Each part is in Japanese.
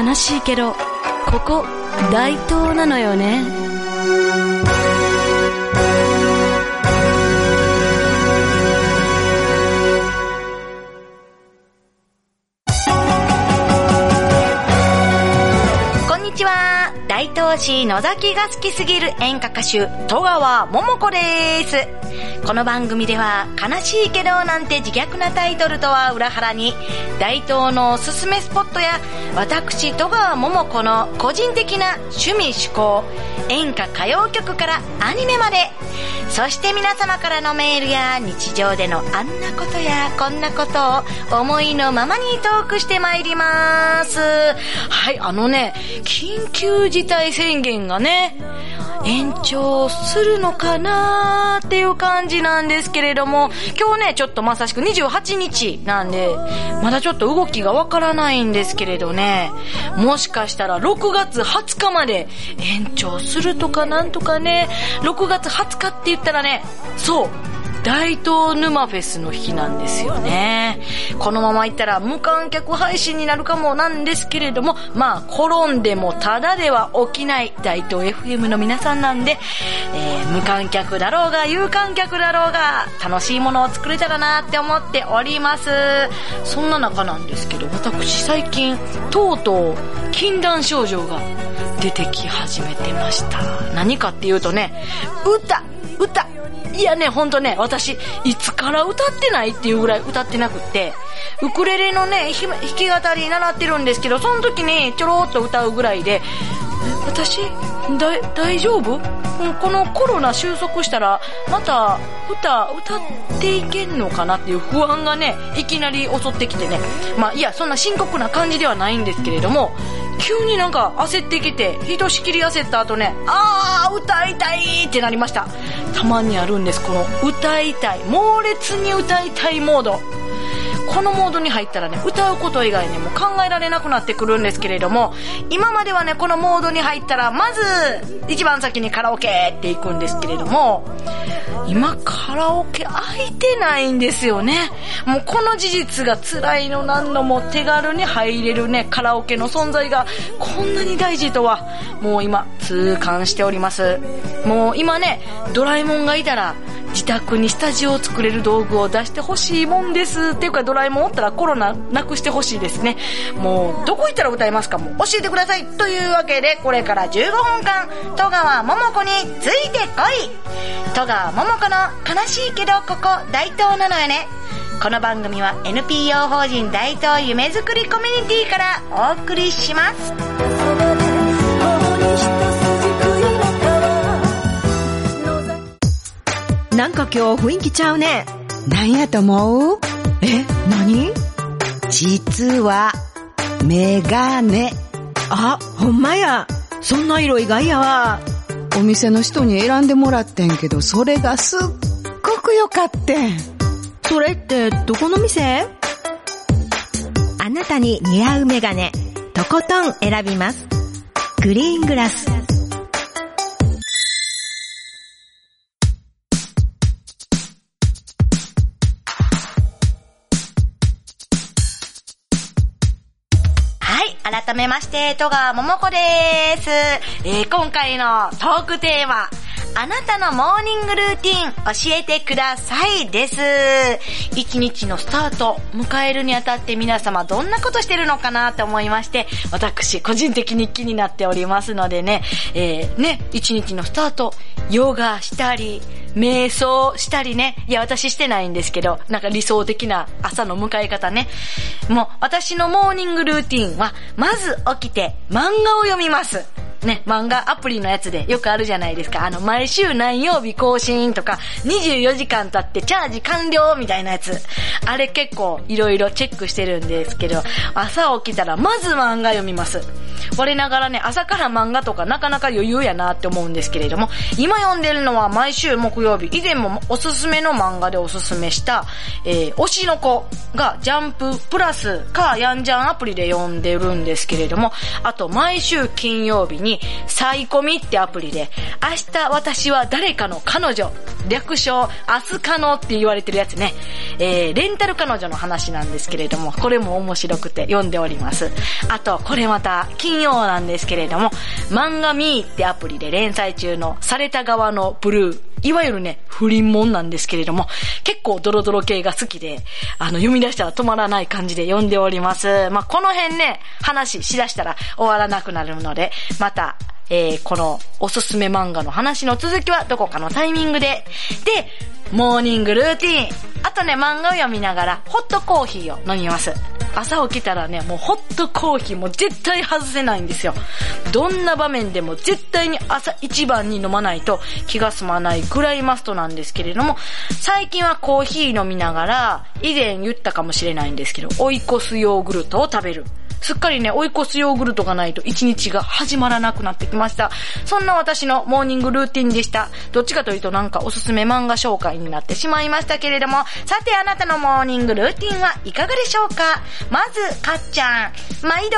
悲しいけど、ここ、大東なのよね。大東市野崎が好きすぎる演歌歌手、戸川桃子です。この番組では、悲しいけどなんて自虐なタイトルとは裏腹に、大東のおすすめスポットや、私、戸川桃子の個人的な趣味趣向、演歌歌謡曲からアニメまで、そして皆様からのメールや日常でのあんなことやこんなことを思いのままにトークしてまいります。はい、あのね、緊急事態宣言がね、延長するのかなーっていう感じなんですけれども、今日ね、ちょっとまさしく28日なんで、まだちょっと動きがわからないんですけれどね、もしかしたら6月20日まで延長するとかなんとかね、6月20日って言ったらね、そう、大東沼フェスの日なんですよね。このままいったら無観客配信になるかもなんですけれども、まあ転んでもただでは起きない大東 FM の皆さんなんで、えー無観客だろうが有観客だろうが楽しいものを作れたらなって思っております。そんな中なんですけど、私最近とうとう禁断症状が出てき始めてました。何かっていうとね、歌歌いやね、ほんとね、私、いつから歌ってないっていうぐらい歌ってなくって、ウクレレのね、弾き語り習ってるんですけど、その時にちょろっと歌うぐらいで、私、だ、大丈夫？このコロナ収束したら、また歌、歌っていけんのかなっていう不安がね、いきなり襲ってきてね。まあ、いや、そんな深刻な感じではないんですけれども、急になんか焦ってきて、ひとしきり焦った後ね、あー、歌いたいってなりました。たまにあるんです、この歌いたい、猛烈に歌いたいモード。このモードに入ったらね、歌うこと以外ね、もう考えられなくなってくるんですけれども、今まではね、このモードに入ったら、まず、一番先にカラオケって行くんですけれども、今カラオケ空いてないんですよね。もうこの事実が辛いのなんのも手軽に入れるね、カラオケの存在がこんなに大事とは、もう今、痛感しております。もう今ね、ドラえもんがいたら、自宅にスタジオを作れる道具を出してほしいもんです。っていうかドラえもんおったらコロナなくしてほしいですね。もう、どこ行ったら歌えますかもう教えてください。というわけで、これから15分間、戸川桃子についてこい戸川桃子の悲しいけどここ大東なのよね。この番組は NPO 法人大東夢づくりコミュニティからお送りします。なんか今日雰囲気ちゃうね。なんやと思う？え、何？実は、メガネ。あ、ほんまや。そんな色意外やわ。お店の人に選んでもらってんけど、それがすっごく良かってん。それってどこの店？あなたに似合うメガネ、とことん選びます。グリーングラス。改めまして、戸川桃子です。えー今回のトークテーマ、あなたのモーニングルーティン教えてくださいです。一日のスタート、迎えるにあたって皆様どんなことしてるのかなと思いまして、私個人的に気になっておりますのでね、えーね、一日のスタート、ヨガしたり、瞑想したりね。いや、私してないんですけど、なんか理想的な朝の迎え方ね。もう、私のモーニングルーティンは、まず起きて漫画を読みます。ね、漫画アプリのやつでよくあるじゃないですか。あの、毎週何曜日更新とか、24時間経ってチャージ完了みたいなやつ。あれ結構いろいろチェックしてるんですけど、朝起きたらまず漫画読みます。我ながらね、朝から漫画とかなかなか余裕やなって思うんですけれども、今読んでるのは毎週木曜日、以前もおすすめの漫画でおすすめした、えー、推しの子がジャンププラスかヤンジャンアプリで読んでるんですけれども、あと毎週金曜日にに、サイコミってアプリで、明日私は誰かの彼女、略称、明日可能って言われてるやつね。えー、レンタル彼女の話なんですけれども、これも面白くて読んでおります。あと、これまた金曜なんですけれども、漫画ミーってアプリで連載中のされた側のブルー、いわゆるね、不倫もんなんですけれども、結構ドロドロ系が好きで、あの、読み出したら止まらない感じで読んでおります。まあ、この辺ね、話しだしたら終わらなくなるので、また、たえー、このおすすめ漫画の話の続きはどこかのタイミングで。で、モーニングルーティン。あとね、漫画を読みながら、ホットコーヒーを飲みます。朝起きたらね、もうホットコーヒーも絶対外せないんですよ。どんな場面でも絶対に朝一番に飲まないと気が済まないぐらいマストなんですけれども、最近はコーヒー飲みながら、以前言ったかもしれないんですけど、追い越すヨーグルトを食べる。すっかりね、追い越すヨーグルトがないと一日が始まらなくなってきました。そんな私のモーニングルーティンでした。どっちかというとなんかおすすめ漫画紹介になってしまいましたけれども、さてあなたのモーニングルーティンはいかがでしょうか？まず、かっちゃん。毎度、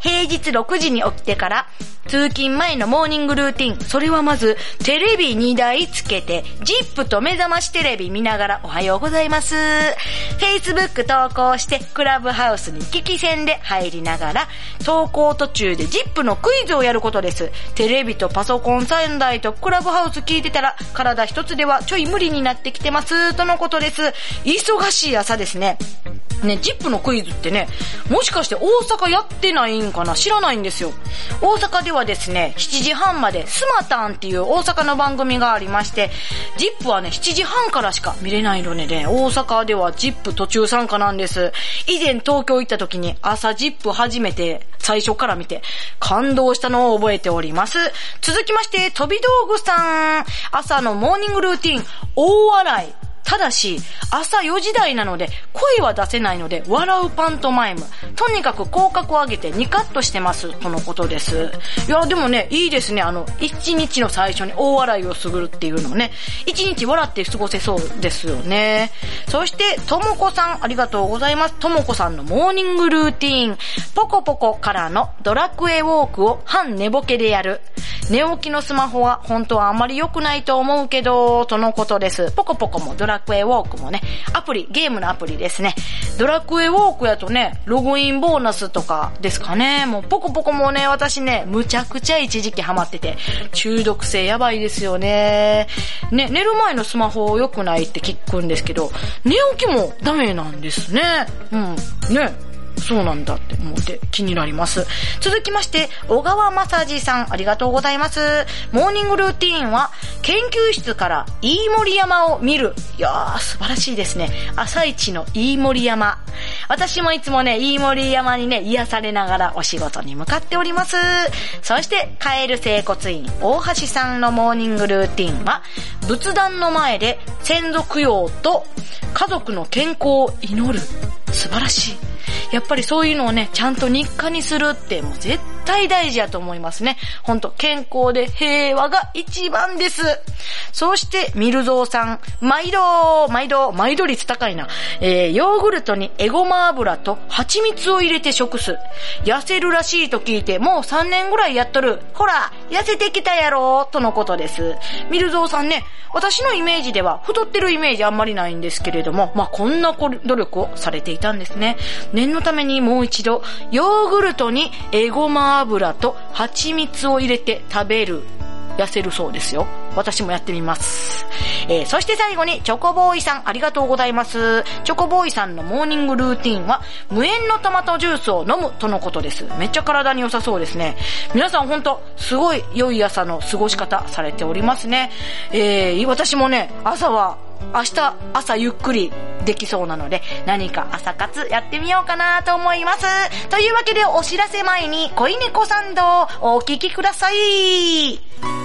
平日6時に起きてから、通勤前のモーニングルーティン。それはまず、テレビ2台つけて、ジップと目覚ましテレビ見ながらおはようございます。Facebook 投稿して、クラブハウスに聞き戦で入りながら、投稿途中でジップのクイズをやることです。テレビとパソコン3台とクラブハウス聞いてたら、体一つではちょい無理になってきてます。とのことです。忙しい朝ですね。ね、ジップのクイズってね、もしかして大阪やってないんかな？知らないんですよ。大阪でははですね、7時半までスマタンっていう大阪の番組がありまして、ジップはね、7時半からしか見れないのでね、大阪ではジップ途中参加なんです。以前東京行った時に朝ジップ初めて最初から見て感動したのを覚えております。続きまして、飛び道具さん。朝のモーニングルーティン、大笑い。ただし、朝4時台なので、声は出せないので、笑うパントマイム。とにかく口角を上げて2カットしてます、とのことです。いや、でもね、いいですね。あの、1日の最初に大笑いをすぐるっていうのね。1日笑って過ごせそうですよね。そして、ともこさん、ありがとうございます。ともこさんのモーニングルーティーン。ポコポコからのドラクエウォークを半寝ぼけでやる。寝起きのスマホは本当はあまり良くないと思うけど、とのことです。ポコポコもドラクエウォークもね、アプリ、ゲームのアプリですね。ドラクエウォークやとね、ログインボーナスとかですかね。もうポコポコもね、私ね、むちゃくちゃ一時期ハマってて、中毒性やばいですよね。ね、寝る前のスマホ良くないって聞くんですけど、寝起きもダメなんですね。うん。ね。そうなんだって思って気になります。続きまして、小川正治さん、ありがとうございます。モーニングルーティーンは、研究室から飯森山を見る。いやー、素晴らしいですね。朝一の飯森山。私もいつもね、飯森山にね、癒されながらお仕事に向かっております。そして、カエル整骨院、大橋さんのモーニングルーティーンは、仏壇の前で先祖供養と家族の健康を祈る。素晴らしい。やっぱりそういうのをね、ちゃんと日課にするってもう絶対大事やと思いますね。ほんと、健康で平和が一番です。そして、ミルゾーさん、毎度、毎度、毎度率高いな。えー、ヨーグルトにエゴマ油と蜂蜜を入れて食す。痩せるらしいと聞いて、もう3年ぐらいやっとる。ほら、痩せてきたやろ、とのことです。ミルゾーさんね、私のイメージでは太ってるイメージあんまりないんですけれども、まあ、こんな努力をされていたんですね。念のためにもう一度、ヨーグルトにエゴマ油油と蜂蜜を入れて食べる。痩せるそうですよ。私もやってみます。えー、そして最後に、チョコボーイさん、ありがとうございます。チョコボーイさんのモーニングルーティンは、無塩のトマトジュースを飲むとのことです。めっちゃ体に良さそうですね。皆さんほんと、すごい良い朝の過ごし方されておりますね。えー、私もね、朝は明日朝ゆっくりできそうなので何か朝活やってみようかなと思います。というわけでお知らせ前に恋猫サンドをお聴きください。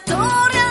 さ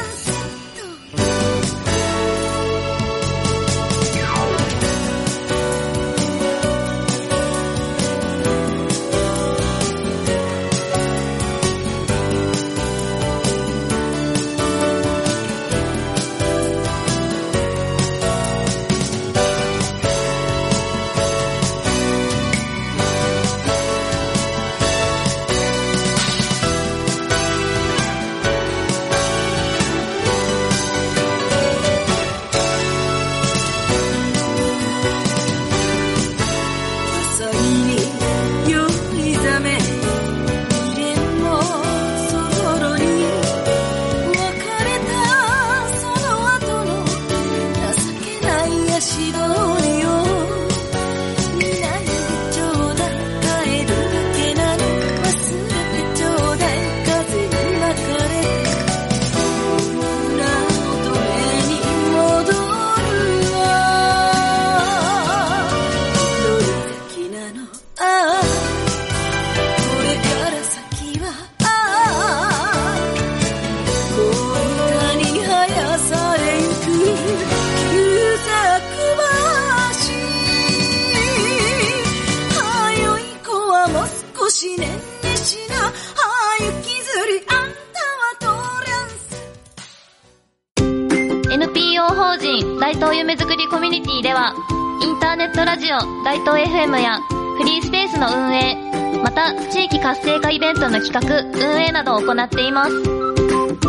コミュニティでは、インターネットラジオ大東 FM やフリースペースの運営、また地域活性化イベントの企画、運営などを行っています。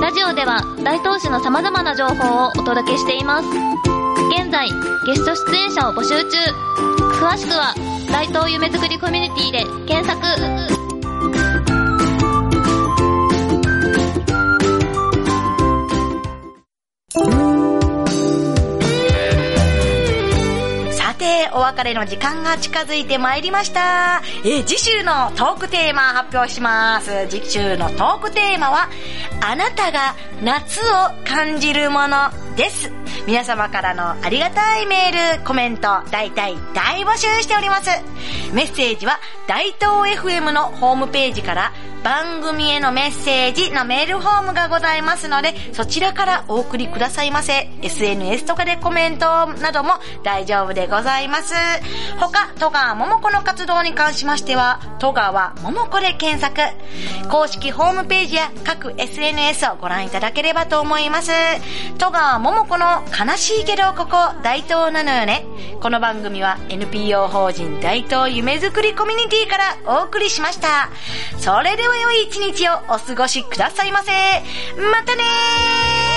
ラジオでは大東市の様々な情報をお届けしています。現在、ゲスト出演者を募集中。詳しくは、大東夢作りコミュニティで検索。さお別れの時間が近づいてまいりました。えー次週のトークテーマ発表します。次週のトークテーマは、あなたが夏を感じるものです。皆様からのありがたいメール、コメント、大体大募集しております。メッセージは、大東 FM のホームページから、番組へのメッセージのメールフォームがございますので、そちらからお送りくださいませ。SNS とかでコメントなども大丈夫でございます。他、戸川桃子の活動に関しましては、戸川桃子で検索。公式ホームページや各 SNS をご覧いただければと思います。戸川桃子の悲しいけどここ大東なのよね。この番組は NPO 法人大東夢づくりコミュニティからお送りしました。それでは良い一日をお過ごしくださいませ。またねー